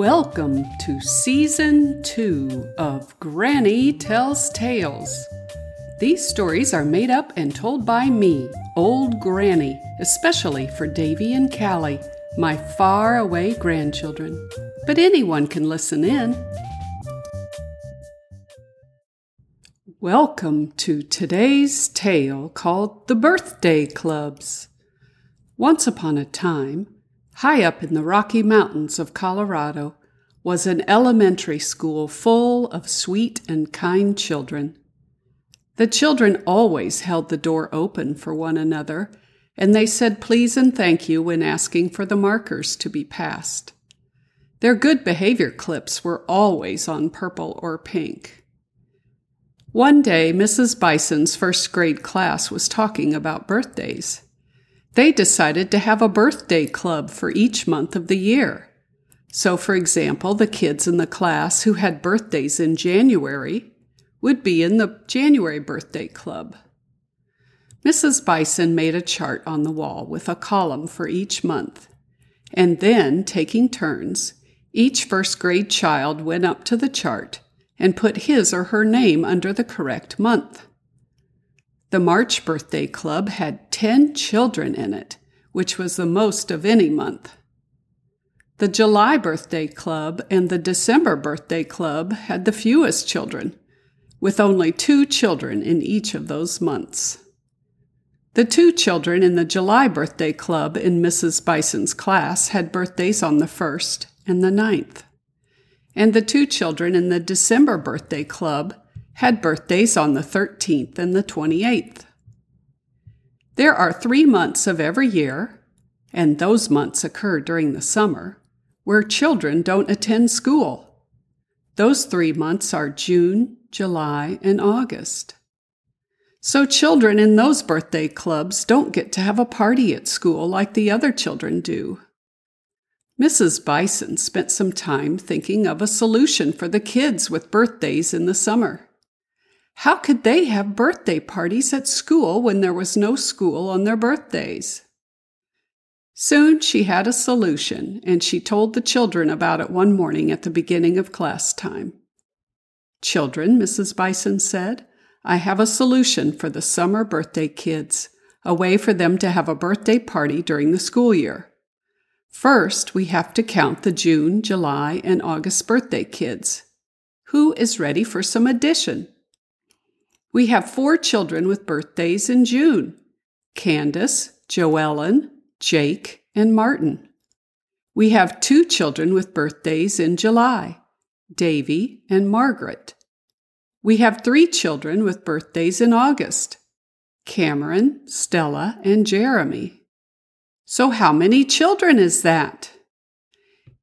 Welcome to season two of Granny Tells Tales. These stories are made up and told by me, Old Granny, especially for Davy and Callie, my far away grandchildren. But anyone can listen in. Welcome to today's tale called The Birthday Clubs. Once upon a time, high up in the Rocky Mountains of Colorado, was an elementary school full of sweet and kind children. The children always held the door open for one another, and they said please and thank you when asking for the markers to be passed. Their good behavior clips were always on purple or pink. One day, Mrs. Bison's first grade class was talking about birthdays. They decided to have a birthday club for each month of the year. So, for example, the kids in the class who had birthdays in January would be in the January birthday club. Mrs. Bison made a chart on the wall with a column for each month. And then, taking turns, each first grade child went up to the chart and put his or her name under the correct month. The March Birthday Club had 10 children in it, which was the most of any month. The July Birthday Club and the December Birthday Club had the fewest children, with only two children in each of those months. The two children in the July Birthday Club in Mrs. Bison's class had birthdays on the 1st and the ninth and the two children in the December birthday club had birthdays on the 13th and the 28th. There are three months of every year, and those months occur during the summer, where children don't attend school. Those three months are June, July, and August. So children in those birthday clubs don't get to have a party at school like the other children do. Mrs. Bison spent some time thinking of a solution for the kids with birthdays in the summer. How could they have birthday parties at school when there was no school on their birthdays? Soon she had a solution, and she told the children about it one morning at the beginning of class time. Children, Mrs. Bison said, I have a solution for the summer birthday kids, a way for them to have a birthday party during the school year. First, we have to count the June, July, and August birthday kids. Who is ready for some addition? We have four children with birthdays in June Candace, Joellen, Jake, and Martin. We have two children with birthdays in July Davy and Margaret. We have three children with birthdays in August Cameron, Stella, and Jeremy. So, how many children is that?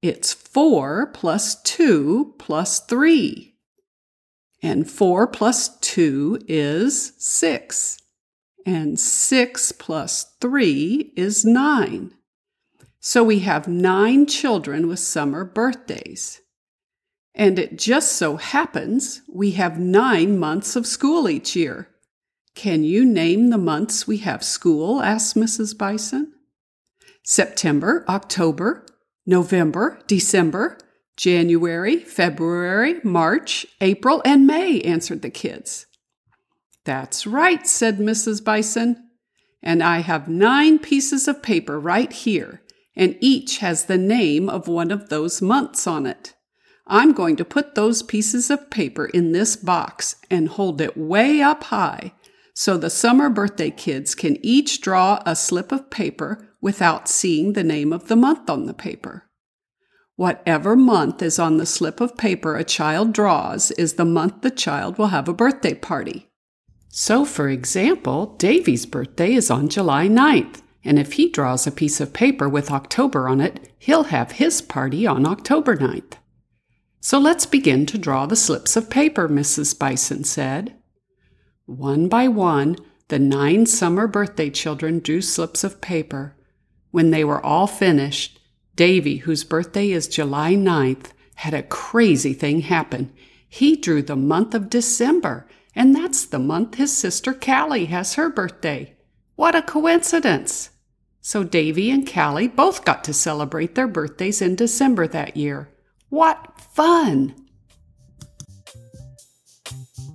It's 4 plus 2 plus 3. And 4 plus 2 is 6. And 6 plus 3 is 9. So we have nine children with summer birthdays. And it just so happens we have nine months of school each year. Can you name the months we have school? asked Mrs. Bison. September, October, November, December, January, February, March, April, and May, answered the kids. That's right, said Mrs. Bison. And I have nine pieces of paper right here, and each has the name of one of those months on it. I'm going to put those pieces of paper in this box and hold it way up high so the summer birthday kids can each draw a slip of paper without seeing the name of the month on the paper. Whatever month is on the slip of paper a child draws is the month the child will have a birthday party. So, for example, Davy's birthday is on July 9th, and if he draws a piece of paper with October on it, he'll have his party on October 9th. So let's begin to draw the slips of paper, Mrs. Bison said. One by one, the nine summer birthday children drew slips of paper. When they were all finished, Davy, whose birthday is July 9th, had a crazy thing happen. He drew the month of December, and that's the month his sister Callie has her birthday. What a coincidence! So Davy and Callie both got to celebrate their birthdays in December that year. What fun!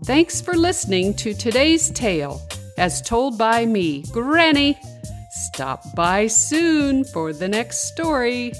Thanks for listening to today's tale, as told by me, Granny. Stop by soon for the next story.